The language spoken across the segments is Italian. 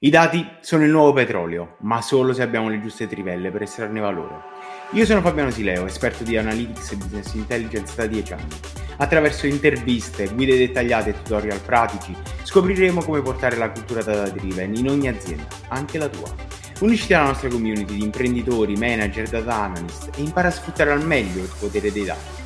I dati sono il nuovo petrolio, ma solo se abbiamo le giuste trivelle per estrarne valore. Io sono Fabiano Sileo, esperto di Analytics e Business Intelligence da 10 anni. Attraverso interviste, guide dettagliate e tutorial pratici scopriremo come portare la cultura data driven in ogni azienda, anche la tua. Unisciti alla nostra community di imprenditori, manager, data analyst e impara a sfruttare al meglio il potere dei dati.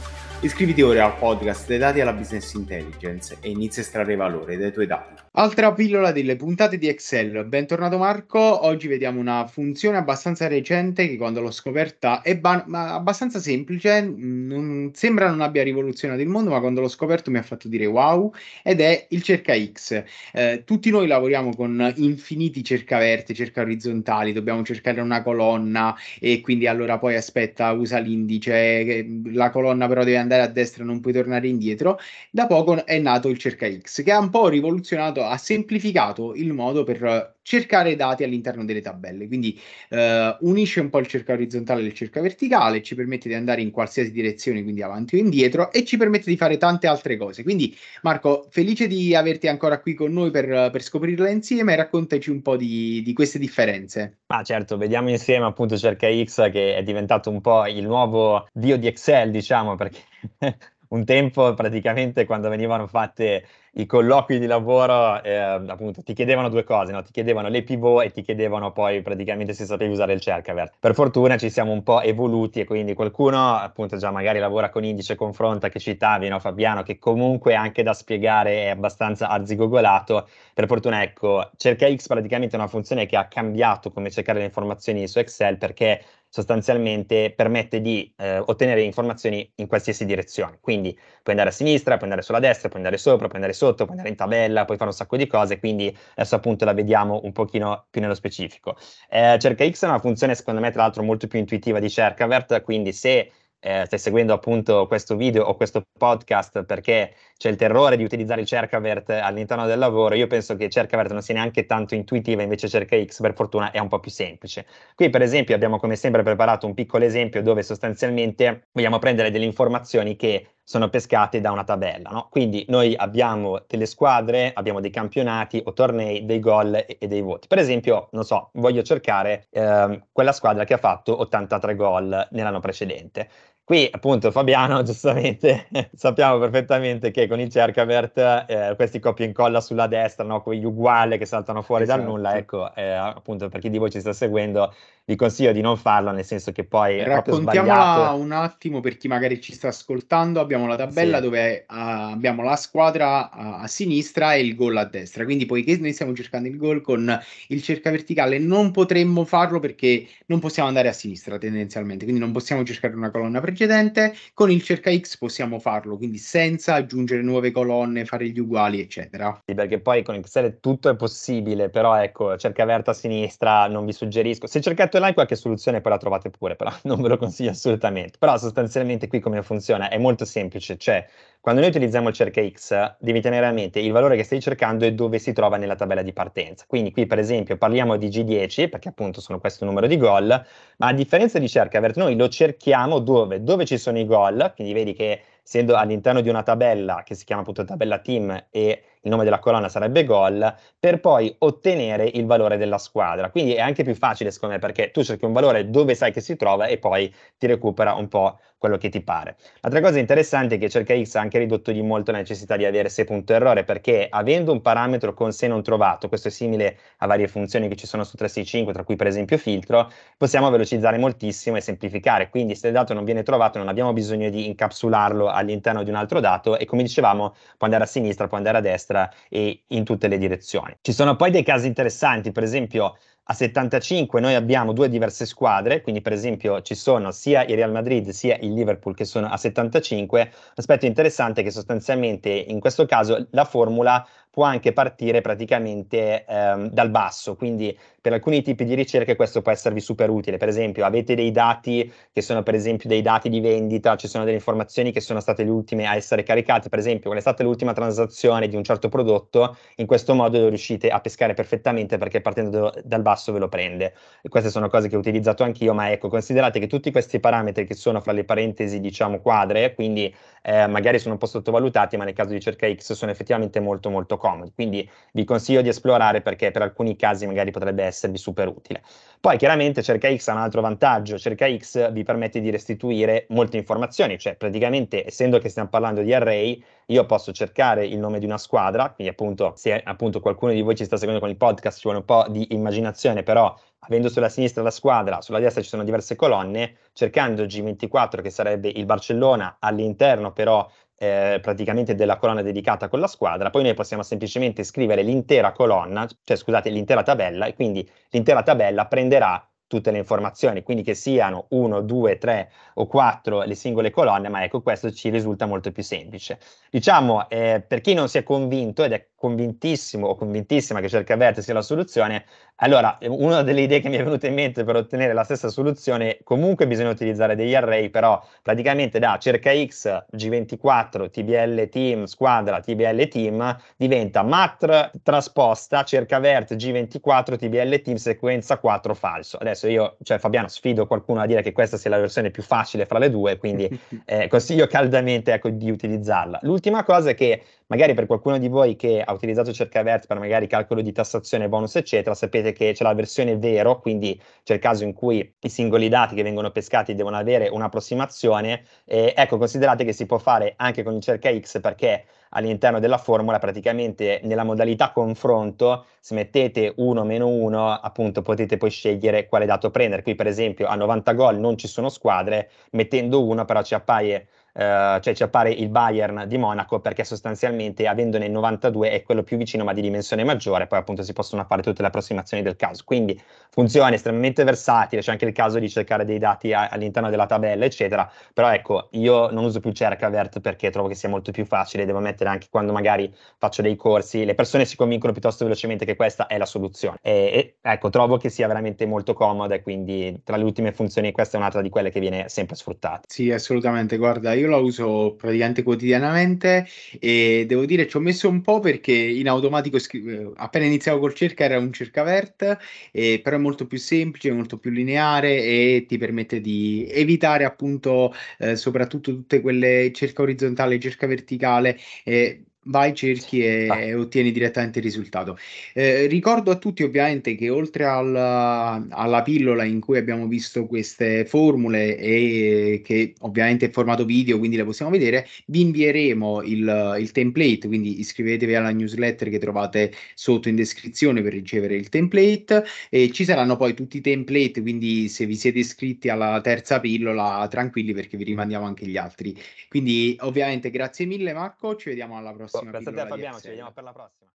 Iscriviti ora al podcast dei dati alla Business Intelligence e inizia a estrarre valore dai tuoi dati. Altra pillola delle puntate di Excel. Bentornato Marco. Oggi vediamo una funzione abbastanza recente che quando l'ho scoperta è ban- abbastanza semplice, non, sembra non abbia rivoluzionato il mondo, ma quando l'ho scoperto mi ha fatto dire wow ed è il cerca X. Eh, tutti noi lavoriamo con infiniti cercaverte, cerca orizzontali, dobbiamo cercare una colonna e quindi allora poi aspetta, usa l'indice, la colonna però deve andare a destra, non puoi tornare indietro. Da poco è nato il cerca X che ha un po' rivoluzionato ha semplificato il modo per cercare dati all'interno delle tabelle. Quindi eh, unisce un po' il cerca orizzontale e il cerca verticale, ci permette di andare in qualsiasi direzione, quindi avanti o indietro, e ci permette di fare tante altre cose. Quindi, Marco, felice di averti ancora qui con noi per, per scoprirla insieme raccontaci un po' di, di queste differenze. Ah, certo, vediamo insieme appunto cerca X che è diventato un po' il nuovo dio di Excel, diciamo, perché un tempo praticamente quando venivano fatte i colloqui di lavoro, eh, appunto, ti chiedevano due cose, no? ti chiedevano le pivot e ti chiedevano poi praticamente se sapevi usare il cercavert. Per fortuna ci siamo un po' evoluti e quindi qualcuno, appunto, già magari lavora con indice confronta che citavi, no? Fabiano, che comunque anche da spiegare è abbastanza arzigogolato. Per fortuna, ecco, cerca X praticamente è una funzione che ha cambiato come cercare le informazioni su Excel perché sostanzialmente permette di eh, ottenere informazioni in qualsiasi direzione. Quindi puoi andare a sinistra, puoi andare sulla destra, puoi andare sopra, puoi andare sotto, puoi andare in tabella, puoi fare un sacco di cose, quindi adesso appunto la vediamo un pochino più nello specifico. Eh, cerca X è una funzione secondo me tra l'altro molto più intuitiva di Cercavert, quindi se eh, stai seguendo appunto questo video o questo podcast perché c'è il terrore di utilizzare il Cercavert all'interno del lavoro, io penso che Cercavert non sia neanche tanto intuitiva, invece CercaX per fortuna è un po' più semplice. Qui per esempio abbiamo come sempre preparato un piccolo esempio dove sostanzialmente vogliamo prendere delle informazioni che sono pescate da una tabella. No? Quindi noi abbiamo delle squadre, abbiamo dei campionati o tornei, dei gol e, e dei voti. Per esempio, non so, voglio cercare eh, quella squadra che ha fatto 83 gol nell'anno precedente. Qui appunto Fabiano, giustamente, sappiamo perfettamente che con il Cercavert eh, questi copia e incolla sulla destra, no? quegli uguali che saltano fuori esatto. dal nulla, ecco, eh, appunto per chi di voi ci sta seguendo, vi consiglio di non farlo, nel senso che poi Raccontiamola un attimo per chi magari ci sta ascoltando, abbiamo la tabella sì. dove uh, abbiamo la squadra a, a sinistra e il gol a destra, quindi poiché noi stiamo cercando il gol con il cerca verticale non potremmo farlo perché non possiamo andare a sinistra tendenzialmente, quindi non possiamo cercare una colonna precedente precedente, con il cerca X possiamo farlo, quindi senza aggiungere nuove colonne, fare gli uguali, eccetera. Sì, perché poi con Excel tutto è possibile, però ecco, cerca aperta a sinistra, non vi suggerisco. Se cercate online qualche soluzione poi la trovate pure, però non ve lo consiglio assolutamente. Però sostanzialmente qui come funziona è molto semplice, cioè quando noi utilizziamo il cerca X, devi tenere a mente il valore che stai cercando e dove si trova nella tabella di partenza. Quindi qui, per esempio, parliamo di G10, perché appunto sono questo numero di gol, ma a differenza di cerca, noi lo cerchiamo dove? Dove ci sono i gol, quindi vedi che essendo all'interno di una tabella che si chiama appunto tabella team e il nome della colonna sarebbe gol, per poi ottenere il valore della squadra. Quindi è anche più facile, secondo me, perché tu cerchi un valore dove sai che si trova e poi ti recupera un po' quello che ti pare. L'altra cosa interessante è che cerca X ha anche ridotto di molto la necessità di avere se punto errore, perché avendo un parametro con se non trovato, questo è simile a varie funzioni che ci sono su 365, tra cui per esempio filtro, possiamo velocizzare moltissimo e semplificare. Quindi se il dato non viene trovato non abbiamo bisogno di incapsularlo all'interno di un altro dato e come dicevamo può andare a sinistra, può andare a destra e in tutte le direzioni. Ci sono poi dei casi interessanti, per esempio a 75 noi abbiamo due diverse squadre, quindi per esempio ci sono sia il Real Madrid sia il Liverpool che sono a 75. L'aspetto interessante è che sostanzialmente in questo caso la formula può anche partire praticamente ehm, dal basso, quindi per alcuni tipi di ricerche questo può esservi super utile. Per esempio, avete dei dati che sono per esempio dei dati di vendita, ci sono delle informazioni che sono state le ultime a essere caricate, per esempio, qual è stata l'ultima transazione di un certo prodotto, in questo modo lo riuscite a pescare perfettamente perché partendo dal basso ve lo prende. E queste sono cose che ho utilizzato anch'io, ma ecco, considerate che tutti questi parametri che sono fra le parentesi, diciamo, quadre, quindi eh, magari sono un po' sottovalutati, ma nel caso di cerca X sono effettivamente molto molto comodi. Quindi vi consiglio di esplorare perché per alcuni casi magari potrebbe esservi super utile. Poi chiaramente cerca X ha un altro vantaggio, cerca X vi permette di restituire molte informazioni, cioè praticamente essendo che stiamo parlando di array, io posso cercare il nome di una squadra, quindi appunto se appunto qualcuno di voi ci sta seguendo con il podcast ci vuole un po' di immaginazione, però avendo sulla sinistra la squadra, sulla destra ci sono diverse colonne, cercando G24 che sarebbe il Barcellona all'interno però eh, praticamente della colonna dedicata con la squadra, poi noi possiamo semplicemente scrivere l'intera colonna, cioè scusate, l'intera tabella e quindi l'intera tabella prenderà tutte le informazioni, quindi che siano 1, 2, 3 o 4 le singole colonne, ma ecco questo ci risulta molto più semplice. Diciamo, eh, per chi non si è convinto ed è convintissimo o convintissima che cerca Verte sia la soluzione, allora una delle idee che mi è venuta in mente per ottenere la stessa soluzione, comunque bisogna utilizzare degli array, però praticamente da cerca X, G24, TBL team, squadra, TBL team, diventa mat trasposta, cerca vert G24, TBL team, sequenza 4 falso. Adesso io, cioè Fabiano, sfido qualcuno a dire che questa sia la versione più facile fra le due, quindi eh, consiglio caldamente ecco, di utilizzarla. L'ultima cosa è che magari per qualcuno di voi che ha utilizzato cercavert per magari calcolo di tassazione, bonus, eccetera, sapete che c'è la versione vero, quindi c'è il caso in cui i singoli dati che vengono pescati devono avere un'approssimazione. Eh, ecco, considerate che si può fare anche con il cerca X perché all'interno della formula praticamente nella modalità confronto se mettete 1 meno 1 appunto potete poi scegliere quale dato prendere. Qui per esempio a 90 gol non ci sono squadre mettendo 1 però ci appaia Uh, cioè ci appare il Bayern di Monaco perché sostanzialmente avendone 92 è quello più vicino ma di dimensione maggiore, poi appunto si possono fare tutte le approssimazioni del caso. Quindi funziona estremamente versatile, c'è anche il caso di cercare dei dati a- all'interno della tabella, eccetera. Però ecco, io non uso più Cercavert perché trovo che sia molto più facile, devo mettere anche quando magari faccio dei corsi, le persone si convincono piuttosto velocemente che questa è la soluzione. E, e ecco, trovo che sia veramente molto comoda e quindi tra le ultime funzioni questa è un'altra di quelle che viene sempre sfruttata. Sì, assolutamente. Guarda, io io la uso praticamente quotidianamente e devo dire ci ho messo un po' perché in automatico scri- appena iniziavo col cerca era un cercavert, eh, però è molto più semplice, molto più lineare e ti permette di evitare appunto eh, soprattutto tutte quelle cerca orizzontale, cerca verticale. Eh, vai, cerchi e, e, ottieni direttamente il risultato. Eh, ricordo a tutti ovviamente che oltre al, alla pillola in cui abbiamo visto queste formule e che ovviamente è formato video, quindi le possiamo vedere, vi invieremo il, il template, quindi iscrivetevi alla newsletter che trovate sotto in descrizione per ricevere il template. E ci saranno poi tutti i template, quindi se vi siete iscritti alla terza pillola tranquilli perché vi rimandiamo anche gli altri. Quindi ovviamente grazie mille Marco, ci vediamo alla prossima prossima. Grazie a te Fabiano, ci vediamo per la prossima.